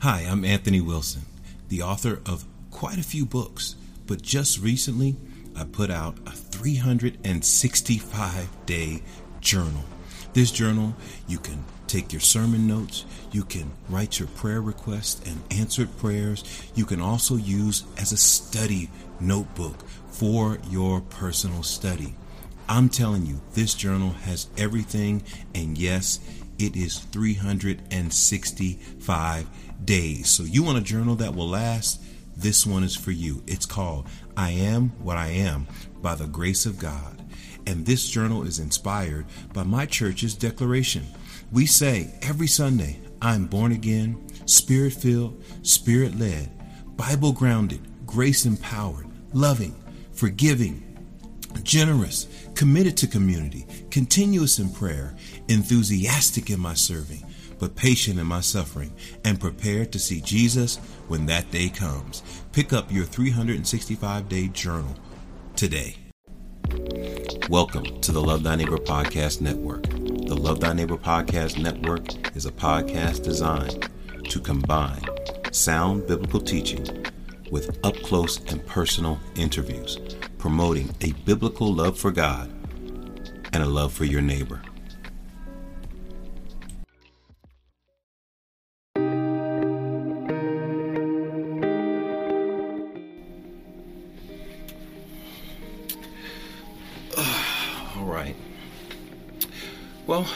Hi, I'm Anthony Wilson, the author of quite a few books, but just recently I put out a 365 day journal. This journal, you can take your sermon notes, you can write your prayer requests and answered prayers. You can also use as a study notebook for your personal study. I'm telling you, this journal has everything, and yes, it is 365 days. So, you want a journal that will last? This one is for you. It's called I Am What I Am by the Grace of God. And this journal is inspired by my church's declaration. We say every Sunday, I'm born again, spirit filled, spirit led, Bible grounded, grace empowered, loving, forgiving, generous, committed to community, continuous in prayer, enthusiastic in my serving, but patient in my suffering, and prepared to see Jesus when that day comes. Pick up your 365 day journal today. Welcome to the Love Thy Neighbor Podcast Network. The Love Thy Neighbor Podcast Network is a podcast designed to combine sound biblical teaching with up close and personal interviews, promoting a biblical love for God and a love for your neighbor. All right. Well,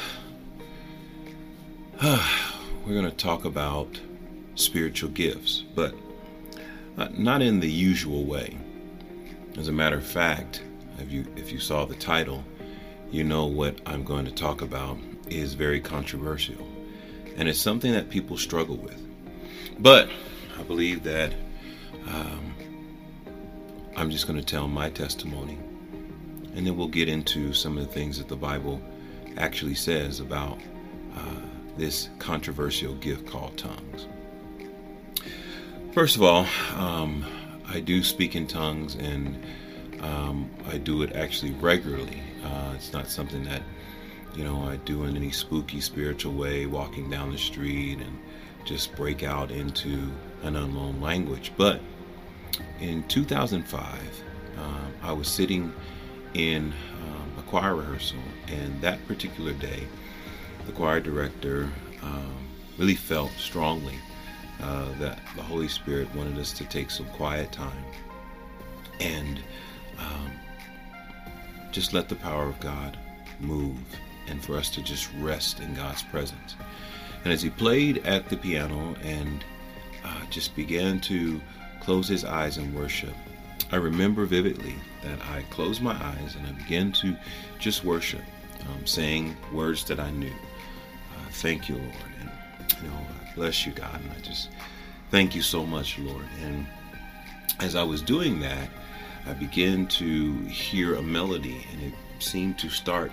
we're going to talk about spiritual gifts, but not in the usual way. As a matter of fact, if you if you saw the title, you know what I'm going to talk about is very controversial, and it's something that people struggle with. But I believe that um, I'm just going to tell my testimony, and then we'll get into some of the things that the Bible actually says about uh, this controversial gift called tongues. First of all, um, I do speak in tongues and um, I do it actually regularly. Uh, it's not something that, you know, I do in any spooky spiritual way, walking down the street and just break out into an unknown language. But in 2005, um, I was sitting in um, a choir rehearsal, and that particular day, the choir director um, really felt strongly uh, that the Holy Spirit wanted us to take some quiet time and um, just let the power of God move and for us to just rest in God's presence. And as he played at the piano and uh, just began to close his eyes in worship, I remember vividly that I closed my eyes and I began to just worship, um, saying words that I knew. Uh, thank you, Lord. And, you know, bless you, God. And I just thank you so much, Lord. And as I was doing that, I began to hear a melody, and it seemed to start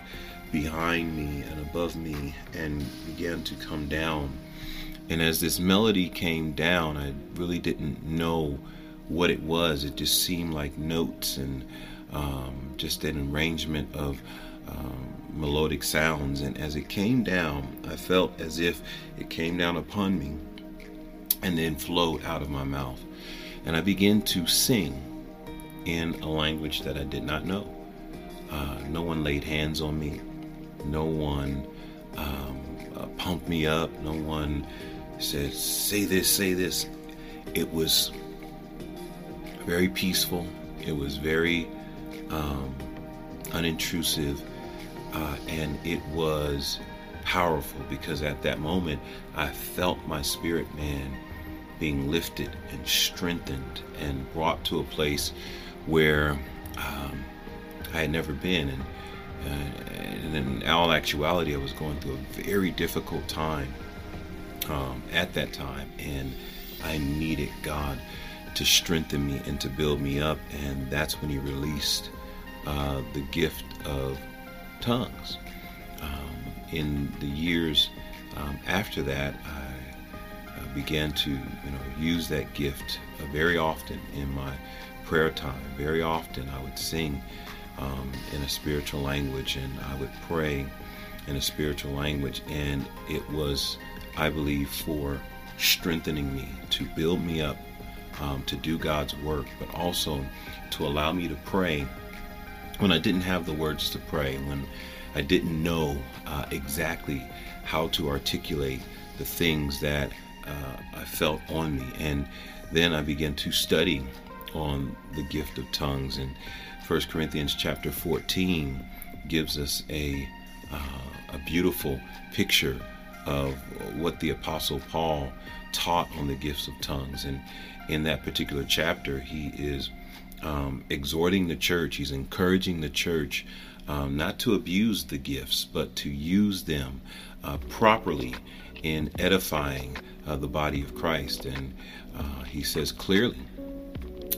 behind me and above me and began to come down. And as this melody came down, I really didn't know what it was. It just seemed like notes and um, just an arrangement of um, melodic sounds. And as it came down, I felt as if it came down upon me and then flowed out of my mouth. And I began to sing in a language that I did not know. Uh, no one laid hands on me. No one um, uh, pumped me up. No one said, say this, say this. It was very peaceful. It was very um, unintrusive. Uh, and it was powerful because at that moment I felt my spirit man being lifted and strengthened and brought to a place where um, I had never been. And, uh, and in all actuality, I was going through a very difficult time um, at that time. And I needed God to strengthen me and to build me up. And that's when He released uh, the gift of tongues. Um, in the years um, after that, I uh, began to, you know, use that gift uh, very often in my prayer time. Very often, I would sing um, in a spiritual language, and I would pray in a spiritual language, and it was, I believe, for strengthening me, to build me up, um, to do God's work, but also to allow me to pray when I didn't have the words to pray, when I didn't know uh, exactly how to articulate the things that uh, I felt on me. And then I began to study on the gift of tongues. And 1 Corinthians chapter 14 gives us a, uh, a beautiful picture of what the Apostle Paul taught on the gifts of tongues. And in that particular chapter, he is um, exhorting the church, he's encouraging the church um, not to abuse the gifts, but to use them uh, properly in edifying uh, the body of Christ. And uh, he says clearly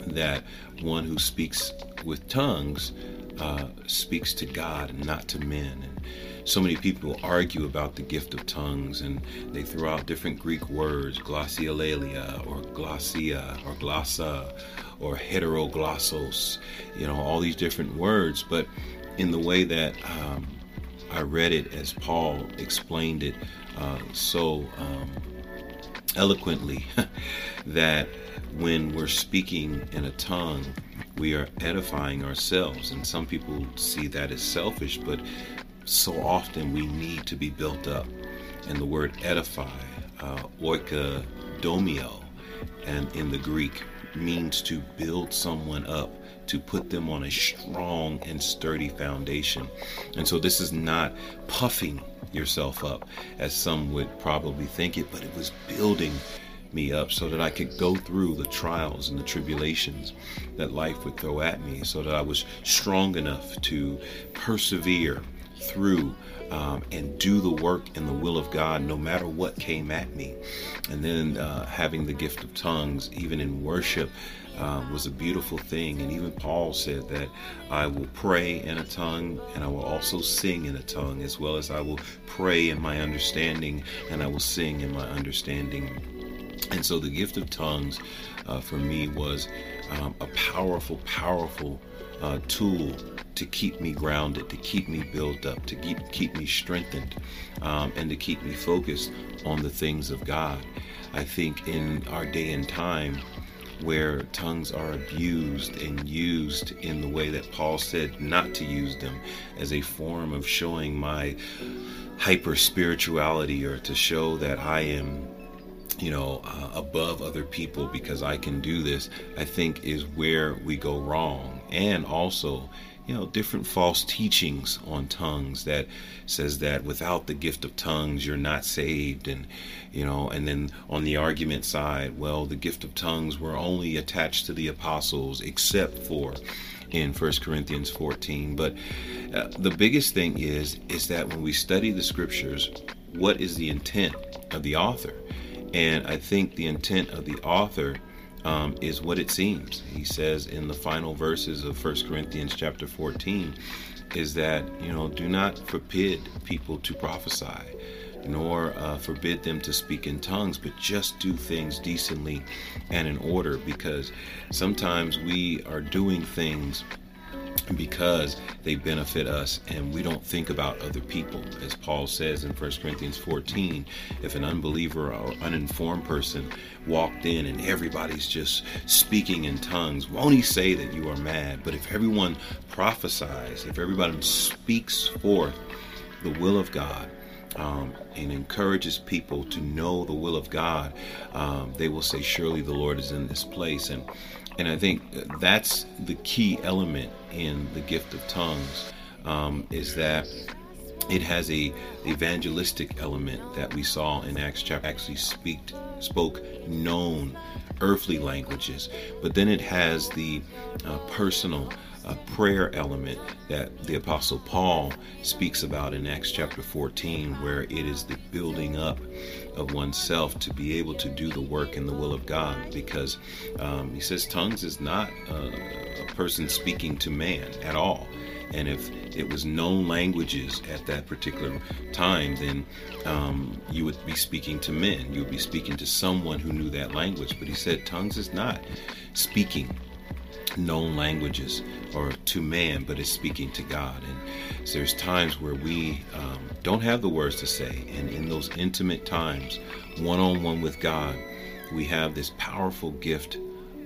that one who speaks with tongues uh, speaks to God and not to men. And so many people argue about the gift of tongues and they throw out different Greek words, glossolalia or glossia or glossa or heteroglossos, you know, all these different words. But in the way that um, I read it as Paul explained it uh, so um, eloquently that when we're speaking in a tongue, we are edifying ourselves. And some people see that as selfish, but so often we need to be built up. And the word edify, uh, oikodomio, and in the Greek means to build someone up, to put them on a strong and sturdy foundation. And so this is not puffing yourself up as some would probably think it, but it was building me up so that I could go through the trials and the tribulations that life would throw at me, so that I was strong enough to persevere through um, and do the work in the will of God no matter what came at me. And then uh, having the gift of tongues, even in worship, uh, was a beautiful thing. And even Paul said that I will pray in a tongue and I will also sing in a tongue, as well as I will pray in my understanding and I will sing in my understanding. And so the gift of tongues uh, for me was um, a powerful, powerful uh, tool to keep me grounded, to keep me built up, to keep keep me strengthened, um, and to keep me focused on the things of God. I think in our day and time, where tongues are abused and used in the way that Paul said not to use them as a form of showing my hyper spirituality or to show that I am you know, uh, above other people because I can do this, I think is where we go wrong. And also, you know, different false teachings on tongues that says that without the gift of tongues, you're not saved. And, you know, and then on the argument side, well, the gift of tongues were only attached to the apostles except for in 1 Corinthians 14. But uh, the biggest thing is, is that when we study the scriptures, what is the intent of the author? And I think the intent of the author um, is what it seems. He says in the final verses of 1 Corinthians chapter 14 is that, you know, do not forbid people to prophesy, nor uh, forbid them to speak in tongues, but just do things decently and in order because sometimes we are doing things because they benefit us and we don't think about other people. As Paul says in 1 Corinthians 14, if an unbeliever or uninformed person walked in and everybody's just speaking in tongues, won't he say that you are mad? But if everyone prophesies, if everybody speaks forth the will of God, um, and encourages people to know the will of God, um, they will say, Surely the Lord is in this place. And and I think that's the key element in the gift of tongues um, is that it has a evangelistic element that we saw in Acts chapter actually speak, spoke known earthly languages, but then it has the uh, personal a prayer element that the Apostle Paul speaks about in Acts chapter 14, where it is the building up of oneself to be able to do the work in the will of God. Because um, he says tongues is not a, a person speaking to man at all. And if it was known languages at that particular time, then um, you would be speaking to men. You would be speaking to someone who knew that language. But he said tongues is not speaking known languages or to man, but is speaking to God. And so there's times where we um, don't have the words to say, and in those intimate times, one on one with God, we have this powerful gift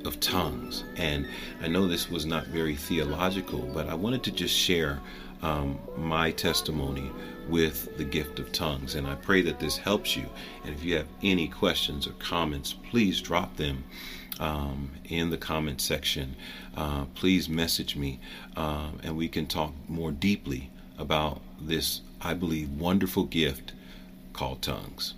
of tongues. And I know this was not very theological, but I wanted to just share um, my testimony with the gift of tongues. And I pray that this helps you. And if you have any questions or comments, please drop them um, in the comment section. Uh, please message me um, and we can talk more deeply about this, I believe, wonderful gift called tongues.